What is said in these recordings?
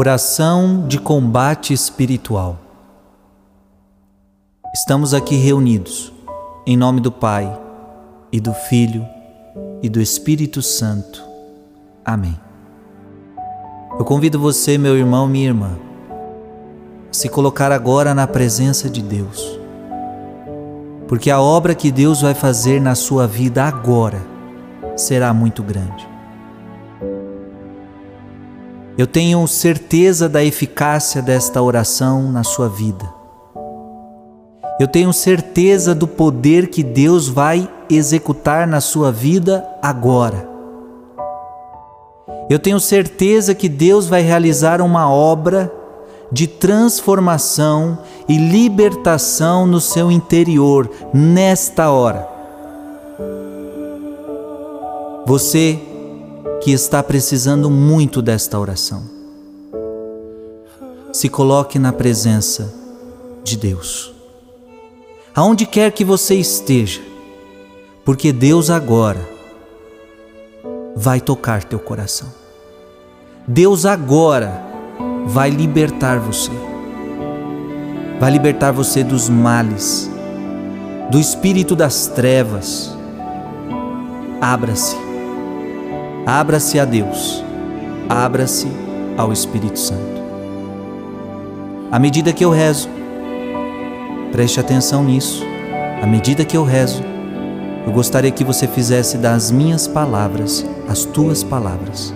Oração de combate espiritual. Estamos aqui reunidos em nome do Pai e do Filho e do Espírito Santo. Amém. Eu convido você, meu irmão, minha irmã, a se colocar agora na presença de Deus, porque a obra que Deus vai fazer na sua vida agora será muito grande. Eu tenho certeza da eficácia desta oração na sua vida. Eu tenho certeza do poder que Deus vai executar na sua vida agora. Eu tenho certeza que Deus vai realizar uma obra de transformação e libertação no seu interior nesta hora. Você que está precisando muito desta oração. Se coloque na presença de Deus. Aonde quer que você esteja, porque Deus agora vai tocar teu coração. Deus agora vai libertar você. Vai libertar você dos males, do espírito das trevas. Abra-se Abra-se a Deus, abra-se ao Espírito Santo. À medida que eu rezo, preste atenção nisso. À medida que eu rezo, eu gostaria que você fizesse das minhas palavras as tuas palavras.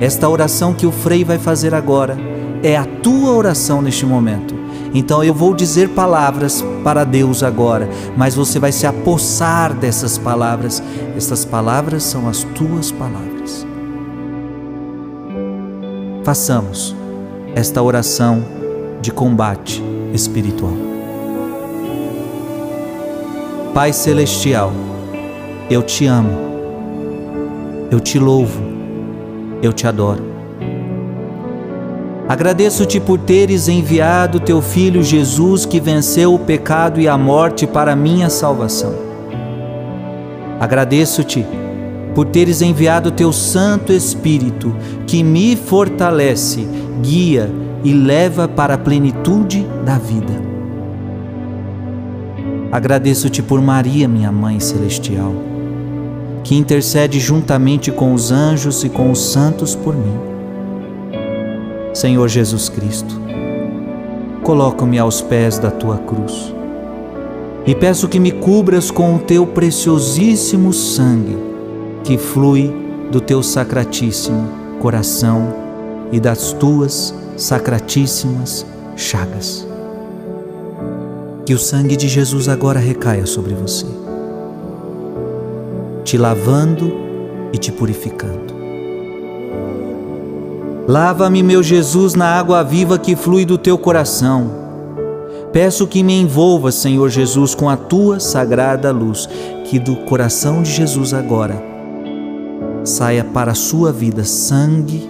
Esta oração que o Frei vai fazer agora é a tua oração neste momento. Então eu vou dizer palavras para Deus agora, mas você vai se apossar dessas palavras. Estas palavras são as tuas palavras. Façamos esta oração de combate espiritual. Pai Celestial, eu te amo, eu te louvo, eu te adoro. Agradeço-te por teres enviado teu filho Jesus que venceu o pecado e a morte para minha salvação. Agradeço-te por teres enviado teu Santo Espírito que me fortalece, guia e leva para a plenitude da vida. Agradeço-te por Maria, minha mãe celestial, que intercede juntamente com os anjos e com os santos por mim. Senhor Jesus Cristo, coloco-me aos pés da tua cruz e peço que me cubras com o teu preciosíssimo sangue que flui do teu sacratíssimo coração e das tuas sacratíssimas chagas. Que o sangue de Jesus agora recaia sobre você, te lavando e te purificando. Lava-me, meu Jesus, na água viva que flui do teu coração. Peço que me envolva, Senhor Jesus, com a tua sagrada luz, que do coração de Jesus agora saia para a sua vida sangue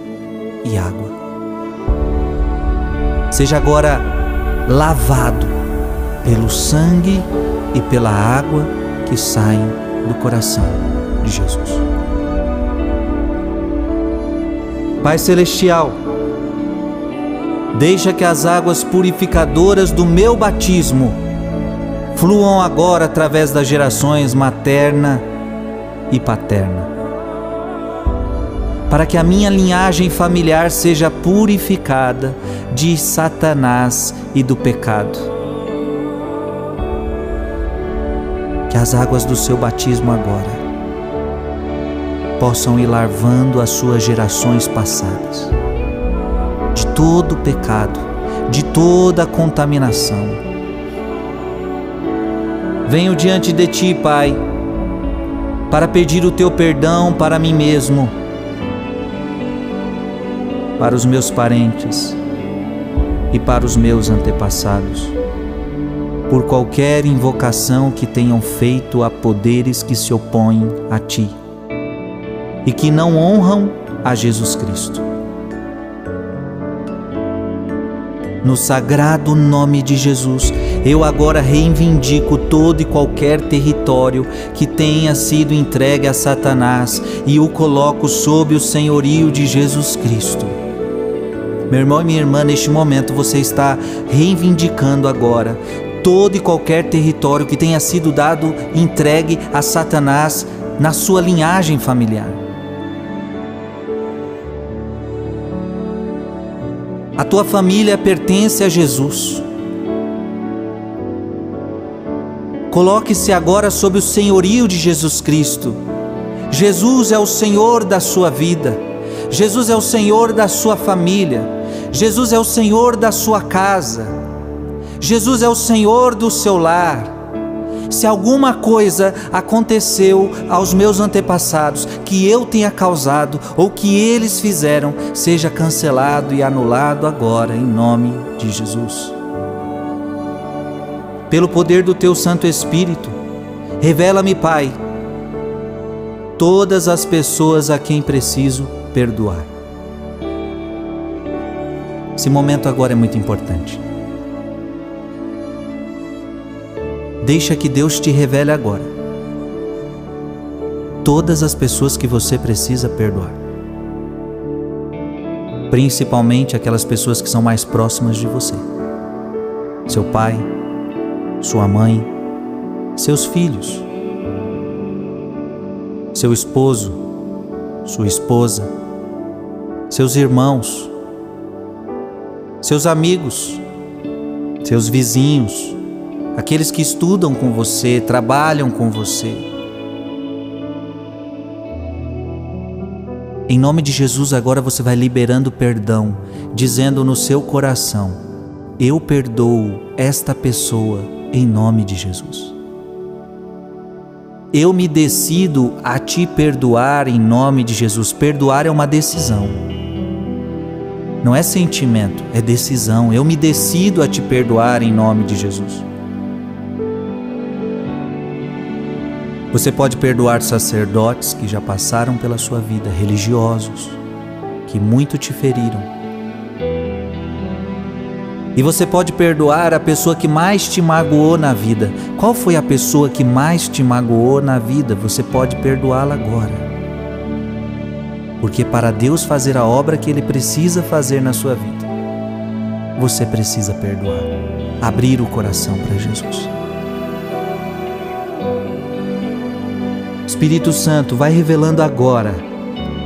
e água. Seja agora lavado pelo sangue e pela água que saem do coração de Jesus. Pai Celestial, deixa que as águas purificadoras do meu batismo fluam agora através das gerações materna e paterna, para que a minha linhagem familiar seja purificada de Satanás e do pecado. Que as águas do seu batismo agora possam ir larvando as suas gerações passadas de todo pecado, de toda contaminação. Venho diante de ti, Pai, para pedir o teu perdão para mim mesmo, para os meus parentes e para os meus antepassados, por qualquer invocação que tenham feito a poderes que se opõem a ti e que não honram a Jesus Cristo. No sagrado nome de Jesus, eu agora reivindico todo e qualquer território que tenha sido entregue a Satanás e o coloco sob o senhorio de Jesus Cristo. Meu irmão e minha irmã, neste momento você está reivindicando agora todo e qualquer território que tenha sido dado entregue a Satanás na sua linhagem familiar. Tua família pertence a Jesus. Coloque-se agora sob o senhorio de Jesus Cristo. Jesus é o Senhor da sua vida. Jesus é o Senhor da sua família. Jesus é o Senhor da sua casa. Jesus é o Senhor do seu lar. Se alguma coisa aconteceu aos meus antepassados que eu tenha causado ou que eles fizeram, seja cancelado e anulado agora, em nome de Jesus. Pelo poder do teu Santo Espírito, revela-me, Pai, todas as pessoas a quem preciso perdoar. Esse momento agora é muito importante. Deixa que Deus te revele agora todas as pessoas que você precisa perdoar. Principalmente aquelas pessoas que são mais próximas de você. Seu pai, sua mãe, seus filhos, seu esposo, sua esposa, seus irmãos, seus amigos, seus vizinhos, aqueles que estudam com você, trabalham com você. Em nome de Jesus, agora você vai liberando perdão, dizendo no seu coração: Eu perdoo esta pessoa em nome de Jesus. Eu me decido a te perdoar em nome de Jesus. Perdoar é uma decisão. Não é sentimento, é decisão. Eu me decido a te perdoar em nome de Jesus. Você pode perdoar sacerdotes que já passaram pela sua vida, religiosos, que muito te feriram e você pode perdoar a pessoa que mais te magoou na vida. Qual foi a pessoa que mais te magoou na vida? Você pode perdoá-la agora. Porque para Deus fazer a obra que Ele precisa fazer na sua vida, você precisa perdoar, abrir o coração para Jesus. Espírito Santo, vai revelando agora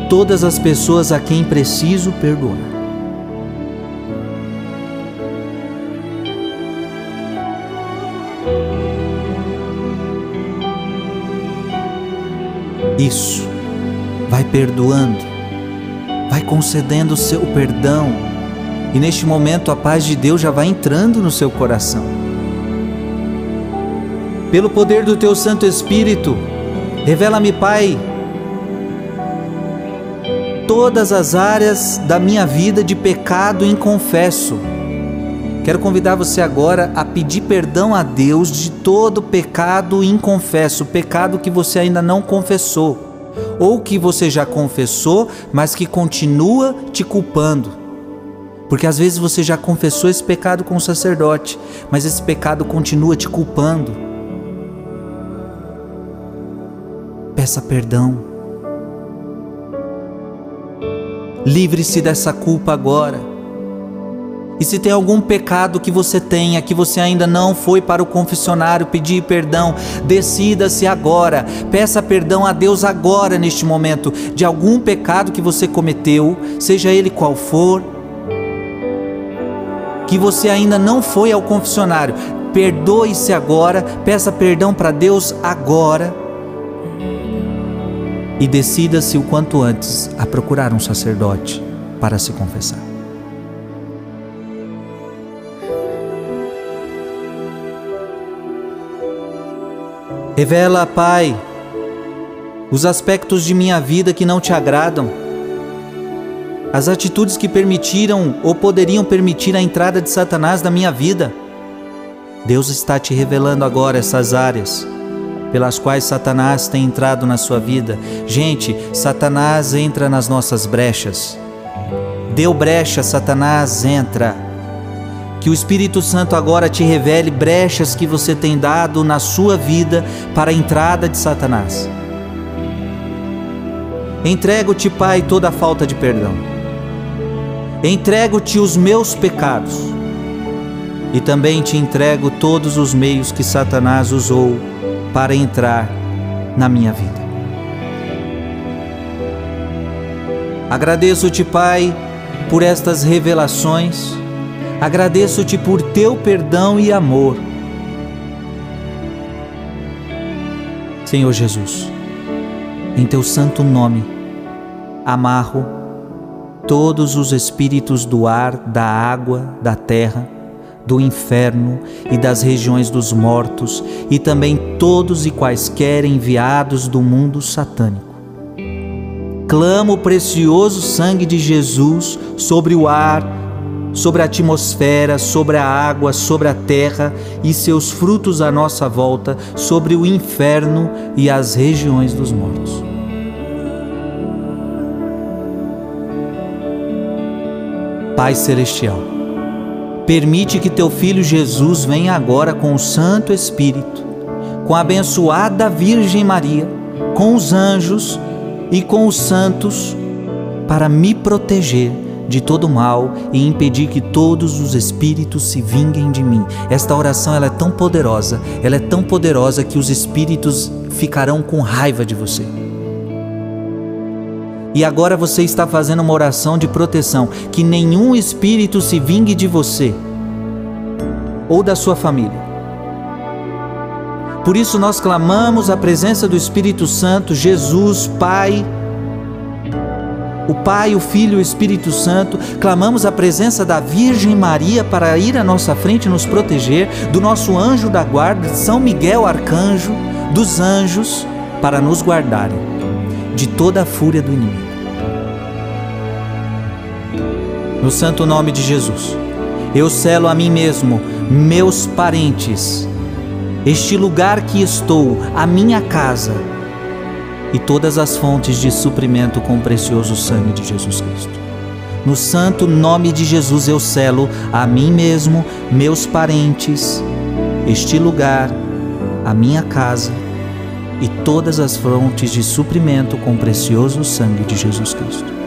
todas as pessoas a quem preciso perdoar. Isso. Vai perdoando. Vai concedendo o seu perdão. E neste momento a paz de Deus já vai entrando no seu coração. Pelo poder do teu Santo Espírito, revela-me, Pai, todas as áreas da minha vida de pecado inconfesso Quero convidar você agora a pedir perdão a Deus de todo pecado inconfesso, pecado que você ainda não confessou, ou que você já confessou, mas que continua te culpando. Porque às vezes você já confessou esse pecado com o sacerdote, mas esse pecado continua te culpando. Peça perdão. Livre-se dessa culpa agora. E se tem algum pecado que você tenha, que você ainda não foi para o confessionário pedir perdão, decida-se agora. Peça perdão a Deus agora, neste momento, de algum pecado que você cometeu, seja ele qual for, que você ainda não foi ao confessionário. Perdoe-se agora, peça perdão para Deus agora. E decida-se o quanto antes a procurar um sacerdote para se confessar. Revela, Pai, os aspectos de minha vida que não te agradam, as atitudes que permitiram ou poderiam permitir a entrada de Satanás na minha vida. Deus está te revelando agora essas áreas pelas quais Satanás tem entrado na sua vida. Gente, Satanás entra nas nossas brechas. Deu brecha, Satanás entra. Que o Espírito Santo agora te revele brechas que você tem dado na sua vida para a entrada de Satanás. Entrego-te, Pai, toda a falta de perdão. Entrego-te os meus pecados e também te entrego todos os meios que Satanás usou para entrar na minha vida. Agradeço-te, Pai, por estas revelações, agradeço-te por teu perdão e amor. Senhor Jesus, em teu santo nome, amarro todos os espíritos do ar, da água, da terra, do inferno e das regiões dos mortos, e também todos e quaisquer enviados do mundo satânico. Clamo o precioso sangue de Jesus sobre o ar, sobre a atmosfera, sobre a água, sobre a terra e seus frutos à nossa volta, sobre o inferno e as regiões dos mortos. Pai Celestial, permite que teu Filho Jesus venha agora com o Santo Espírito, com a abençoada Virgem Maria, com os anjos e com os santos, para me proteger de todo mal e impedir que todos os espíritos se vinguem de mim. Esta oração ela é tão poderosa, ela é tão poderosa que os espíritos ficarão com raiva de você. E agora você está fazendo uma oração de proteção, que nenhum espírito se vingue de você ou da sua família. Por isso nós clamamos a presença do Espírito Santo, Jesus, Pai, o Pai, o Filho e o Espírito Santo, clamamos a presença da Virgem Maria para ir à nossa frente e nos proteger, do nosso anjo da guarda, São Miguel Arcanjo, dos anjos, para nos guardarem de toda a fúria do inimigo. No santo nome de Jesus, eu selo a mim mesmo, meus parentes, este lugar que estou, a minha casa, e todas as fontes de suprimento com o precioso sangue de Jesus Cristo. No santo nome de Jesus eu selo a mim mesmo, meus parentes, este lugar, a minha casa e todas as fontes de suprimento com o precioso sangue de Jesus Cristo.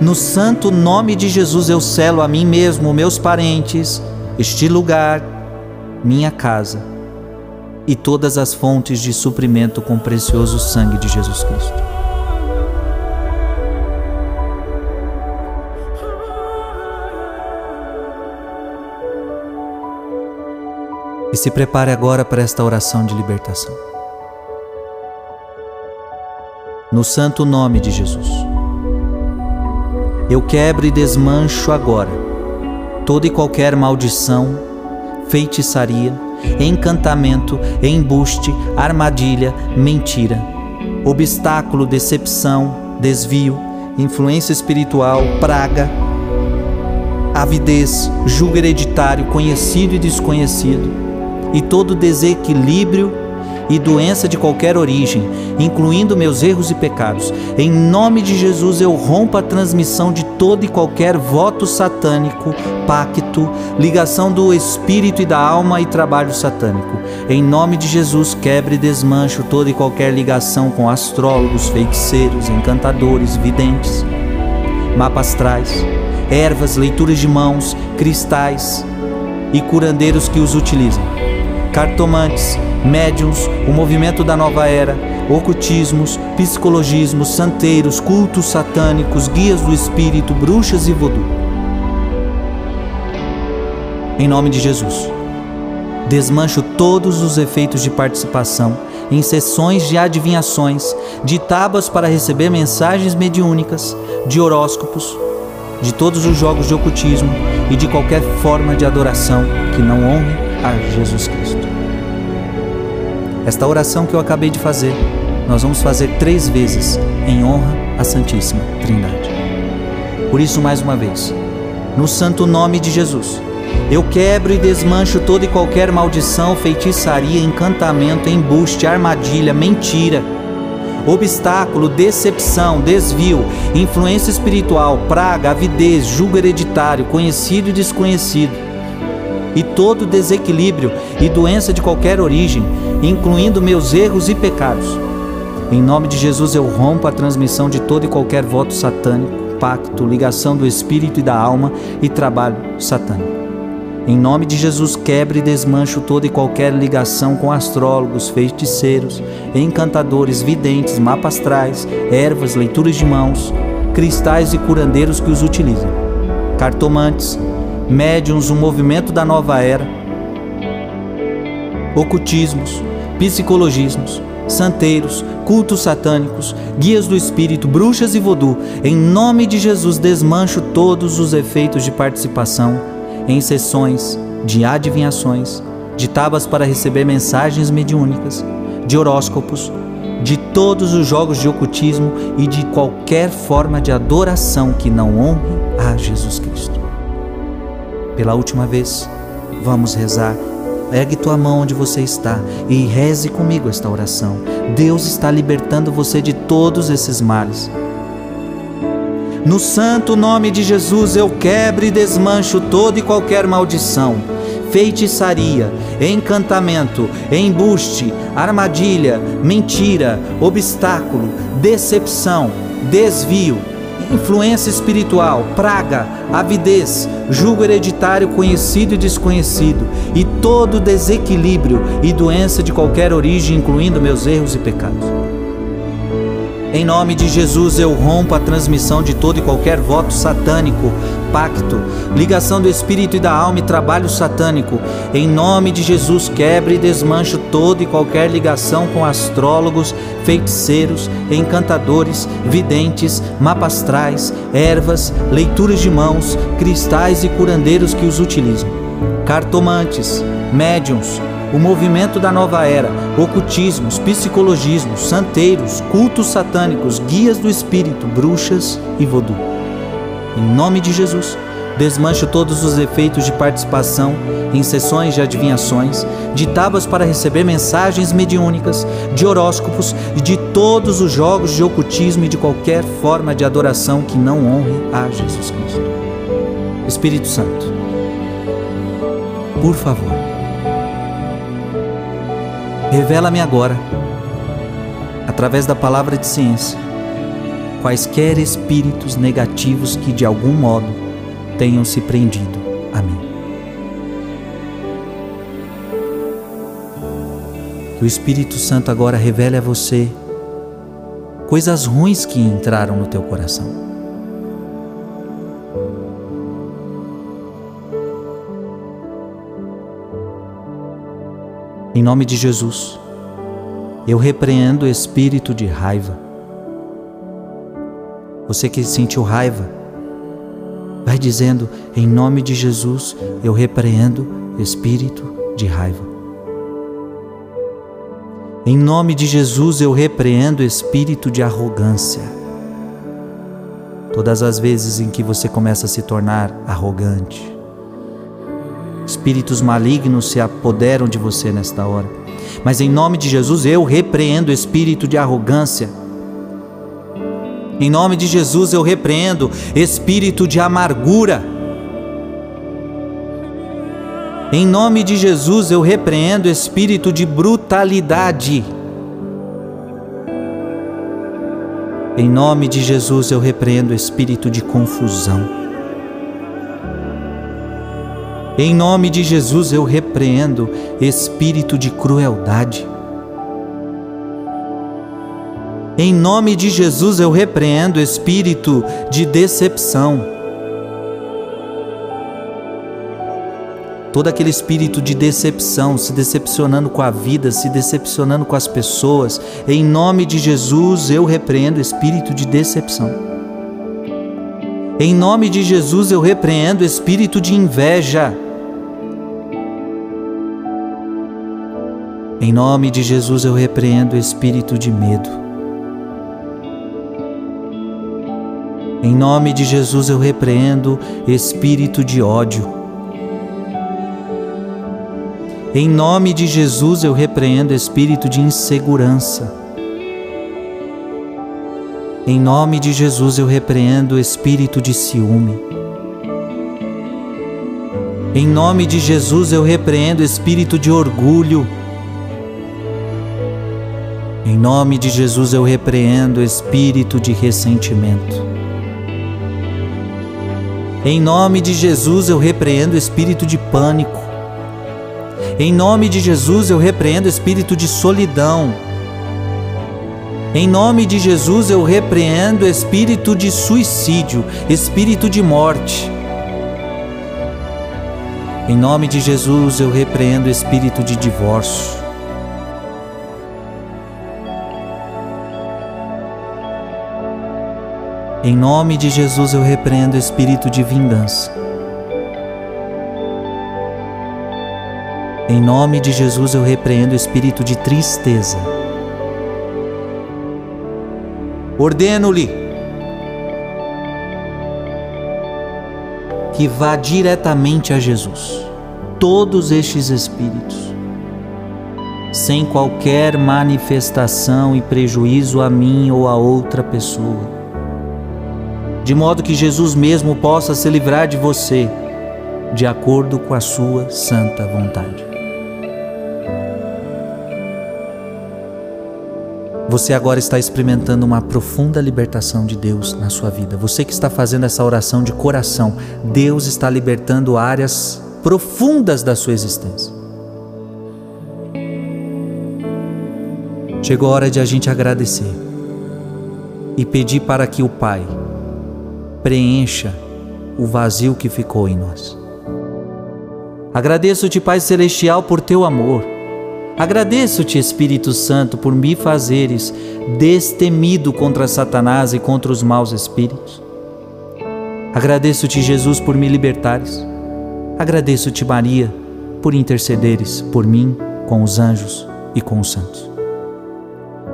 No santo nome de Jesus eu selo a mim mesmo, meus parentes, este lugar, minha casa e todas as fontes de suprimento com o precioso sangue de Jesus Cristo. E se prepare agora para esta oração de libertação. No santo nome de Jesus. Eu quebro e desmancho agora toda e qualquer maldição, feitiçaria, encantamento, embuste, armadilha, mentira, obstáculo, decepção, desvio, influência espiritual, praga, avidez, julgo hereditário, conhecido e desconhecido, e todo desequilíbrio e doença de qualquer origem, incluindo meus erros e pecados. Em nome de Jesus, eu rompo a transmissão de todo e qualquer voto satânico, pacto, ligação do espírito e da alma e trabalho satânico. Em nome de Jesus, quebre e desmancho toda e qualquer ligação com astrólogos, feiticeiros, encantadores, videntes, mapas astrais, ervas, leituras de mãos, cristais e curandeiros que os utilizam cartomantes, médiums, o movimento da nova era, ocultismos, psicologismos, santeiros, cultos satânicos, guias do espírito, bruxas e vodu. Em nome de Jesus, desmancho todos os efeitos de participação em sessões de adivinhações, de tábuas para receber mensagens mediúnicas, de horóscopos, de todos os jogos de ocultismo e de qualquer forma de adoração que não honre a Jesus Cristo. Esta oração que eu acabei de fazer, nós vamos fazer três vezes em honra à Santíssima Trindade. Por isso, mais uma vez, no santo nome de Jesus, eu quebro e desmancho toda e qualquer maldição, feitiçaria, encantamento, embuste, armadilha, mentira, obstáculo, decepção, desvio, influência espiritual, praga, avidez, julgo hereditário, conhecido e desconhecido e todo desequilíbrio e doença de qualquer origem, incluindo meus erros e pecados. Em nome de Jesus eu rompo a transmissão de todo e qualquer voto satânico, pacto, ligação do espírito e da alma e trabalho satânico. Em nome de Jesus, quebre e desmancho toda e qualquer ligação com astrólogos, feiticeiros, encantadores, videntes, mapas astrais, ervas, leituras de mãos, cristais e curandeiros que os utilizam, cartomantes, médiums, o movimento da nova era, ocultismos, psicologismos, santeiros, cultos satânicos, guias do espírito, bruxas e vodu. Em nome de Jesus, desmancho todos os efeitos de participação em sessões de adivinhações, de tábuas para receber mensagens mediúnicas, de horóscopos, de todos os jogos de ocultismo e de qualquer forma de adoração que não honre a Jesus Cristo. Pela última vez, vamos rezar. Ergue tua mão onde você está e reze comigo esta oração. Deus está libertando você de todos esses males. No santo nome de Jesus eu quebro e desmancho toda e qualquer maldição, feitiçaria, encantamento, embuste, armadilha, mentira, obstáculo, decepção, desvio, influência espiritual, praga, avidez, julgo hereditário conhecido e desconhecido, e todo desequilíbrio e doença de qualquer origem, incluindo meus erros e pecados. Em nome de Jesus, eu rompo a transmissão de todo e qualquer voto satânico, pacto, ligação do espírito e da alma e trabalho satânico. Em nome de Jesus, quebre e desmancho toda e qualquer ligação com astrólogos, feiticeiros, encantadores, videntes, mapastrais, ervas, leituras de mãos, cristais e curandeiros que os utilizam. Cartomantes, médiums, o movimento da nova era, ocultismos, psicologismos, santeiros, cultos satânicos, guias do espírito, bruxas e vodu. Em nome de Jesus, desmancho todos os efeitos de participação em sessões de adivinhações, de tábuas para receber mensagens mediúnicas, de horóscopos e de todos os jogos de ocultismo e de qualquer forma de adoração que não honre a Jesus Cristo. Espírito Santo, por favor, Revela-me agora, através da palavra de ciência, quaisquer espíritos negativos que de algum modo tenham se prendido a mim. Que o Espírito Santo agora revele a você coisas ruins que entraram no teu coração. Em nome de Jesus, eu repreendo o espírito de raiva. Você que sentiu raiva, vai dizendo: em nome de Jesus, eu repreendo espírito de raiva. Em nome de Jesus, eu repreendo espírito de arrogância. Todas as vezes em que você começa a se tornar arrogante, Espíritos malignos se apoderam de você nesta hora. Mas em nome de Jesus eu repreendo espírito de arrogância. Em nome de Jesus eu repreendo espírito de amargura. Em nome de Jesus eu repreendo espírito de brutalidade. Em nome de Jesus eu repreendo espírito de confusão. Em nome de Jesus eu repreendo espírito de crueldade. Em nome de Jesus eu repreendo espírito de decepção. Todo aquele espírito de decepção, se decepcionando com a vida, se decepcionando com as pessoas, em nome de Jesus eu repreendo espírito de decepção. Em nome de Jesus eu repreendo espírito de inveja. Em nome de Jesus eu repreendo espírito de medo. Em nome de Jesus eu repreendo espírito de ódio. Em nome de Jesus eu repreendo espírito de insegurança. Em nome de Jesus eu repreendo espírito de ciúme. Em nome de Jesus eu repreendo espírito de orgulho. Em nome de Jesus eu repreendo espírito de ressentimento. Em nome de Jesus eu repreendo o espírito de pânico. Em nome de Jesus eu repreendo o espírito de solidão. Em nome de Jesus eu repreendo o espírito de suicídio, espírito de morte. Em nome de Jesus eu repreendo o espírito de divórcio. Em nome de Jesus eu repreendo o espírito de vingança. Em nome de Jesus eu repreendo o espírito de tristeza. Ordeno-lhe que vá diretamente a Jesus todos estes espíritos, sem qualquer manifestação e prejuízo a mim ou a outra pessoa de modo que Jesus mesmo possa se livrar de você, de acordo com a sua santa vontade. Você agora está experimentando uma profunda libertação de Deus na sua vida. Você que está fazendo essa oração de coração, Deus está libertando áreas profundas da sua existência. Chegou a hora de a gente agradecer e pedir para que o Pai preencha o vazio que ficou em nós. Agradeço-te, Pai Celestial, por teu amor. Agradeço-te, Espírito Santo, por me fazeres destemido contra Satanás e contra os maus espíritos. Agradeço-te, Jesus, por me libertares. Agradeço-te, Maria, por intercederes por mim com os anjos e com os santos.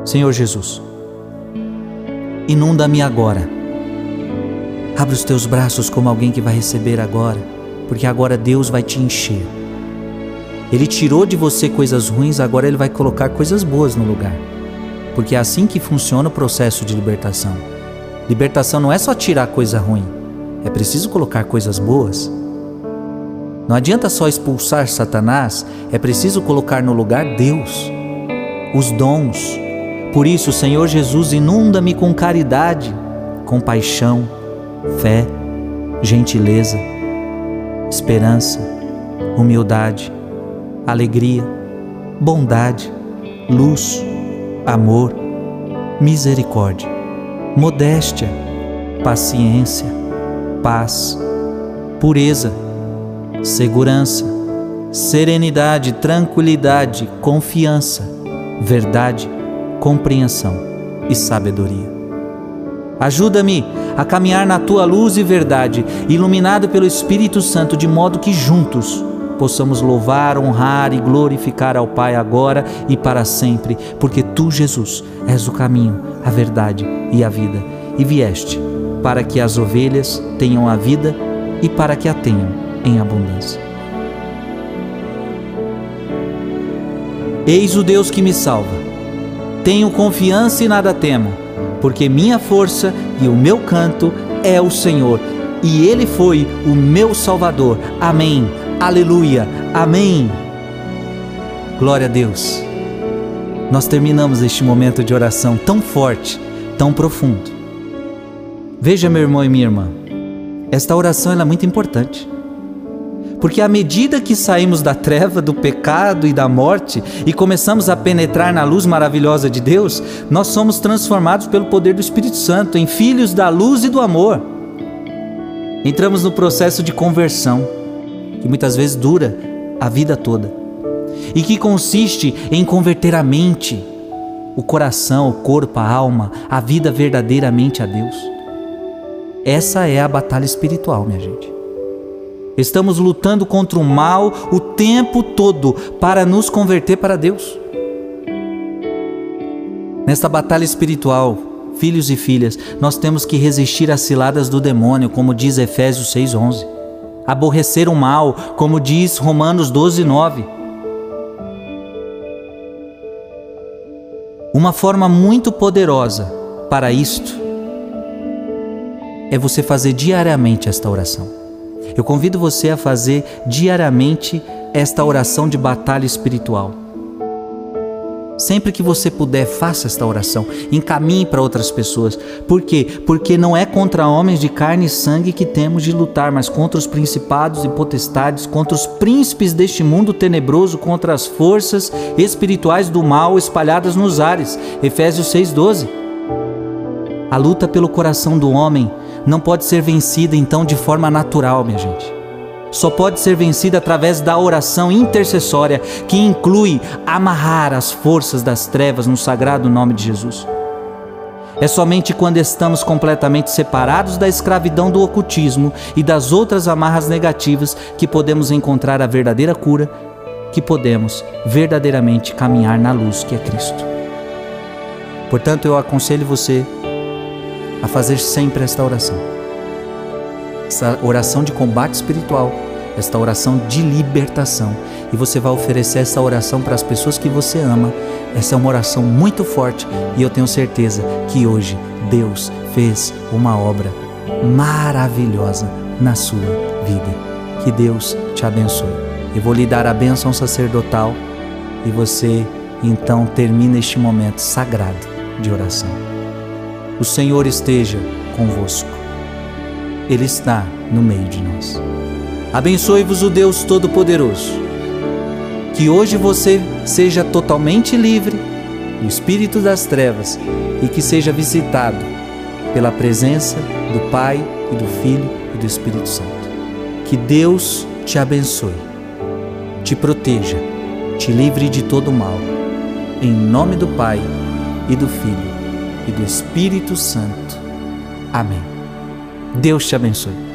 Senhor Jesus, inunda-me agora Abre os teus braços como alguém que vai receber agora, porque agora Deus vai te encher. Ele tirou de você coisas ruins, agora ele vai colocar coisas boas no lugar. Porque é assim que funciona o processo de libertação. Libertação não é só tirar coisa ruim, é preciso colocar coisas boas. Não adianta só expulsar Satanás, é preciso colocar no lugar Deus, os dons. Por isso, Senhor Jesus, inunda-me com caridade, compaixão, fé, gentileza, esperança, humildade, alegria, bondade, luz, amor, misericórdia, modéstia, paciência, paz, pureza, segurança, serenidade, tranquilidade, confiança, verdade, compreensão e sabedoria. Ajuda-me a caminhar na tua luz e verdade, iluminado pelo Espírito Santo, de modo que juntos possamos louvar, honrar e glorificar ao Pai agora e para sempre, porque tu, Jesus, és o caminho, a verdade e a vida, e vieste para que as ovelhas tenham a vida e para que a tenham em abundância. Eis o Deus que me salva. Tenho confiança e nada temo porque minha força e o meu canto é o Senhor, e Ele foi o meu Salvador. Amém. Aleluia. Amém. Glória a Deus. Nós terminamos este momento de oração tão forte, tão profundo. Veja, meu irmão e minha irmã, esta oração é muito importante. Porque à medida que saímos da treva, do pecado e da morte e começamos a penetrar na luz maravilhosa de Deus, nós somos transformados pelo poder do Espírito Santo em filhos da luz e do amor. Entramos no processo de conversão, que muitas vezes dura a vida toda, e que consiste em converter a mente, o coração, o corpo, a alma, a vida verdadeiramente a Deus. Essa é a batalha espiritual, minha gente. Estamos lutando contra o mal o tempo todo para nos converter para Deus. Nesta batalha espiritual, filhos e filhas, nós temos que resistir às ciladas do demônio, como diz Efésios 6:11. Aborrecer o mal, como diz Romanos 12:9. Uma forma muito poderosa para isto é você fazer diariamente esta oração. Eu convido você a fazer diariamente esta oração de batalha espiritual. Sempre que você puder, faça esta oração. Encaminhe para outras pessoas. Por quê? Porque não é contra homens de carne e sangue que temos de lutar, mas contra os principados e potestades, contra os príncipes deste mundo tenebroso, contra as forças espirituais do mal espalhadas nos ares. Efésios 6,12. A luta pelo coração do homem não pode ser vencida então de forma natural, minha gente só pode ser vencida através da oração intercessória, que inclui amarrar as forças das trevas no sagrado nome de Jesus. É somente quando estamos completamente separados da escravidão do ocultismo e das outras amarras negativas que podemos encontrar a verdadeira cura, que podemos verdadeiramente caminhar na luz que é Cristo. Portanto, eu aconselho você a fazer sempre esta oração essa oração de combate espiritual, esta oração de libertação. E você vai oferecer essa oração para as pessoas que você ama. Essa é uma oração muito forte e eu tenho certeza que hoje Deus fez uma obra maravilhosa na sua vida. Que Deus te abençoe. Eu vou lhe dar a bênção sacerdotal e você então termina este momento sagrado de oração. O Senhor esteja convosco. Ele está no meio de nós. Abençoe-vos o Deus Todo-Poderoso. Que hoje você seja totalmente livre do espírito das trevas e que seja visitado pela presença do Pai e do Filho e do Espírito Santo. Que Deus te abençoe, te proteja, te livre de todo mal. Em nome do Pai e do Filho e do Espírito Santo. Amém. Deus te abençoe.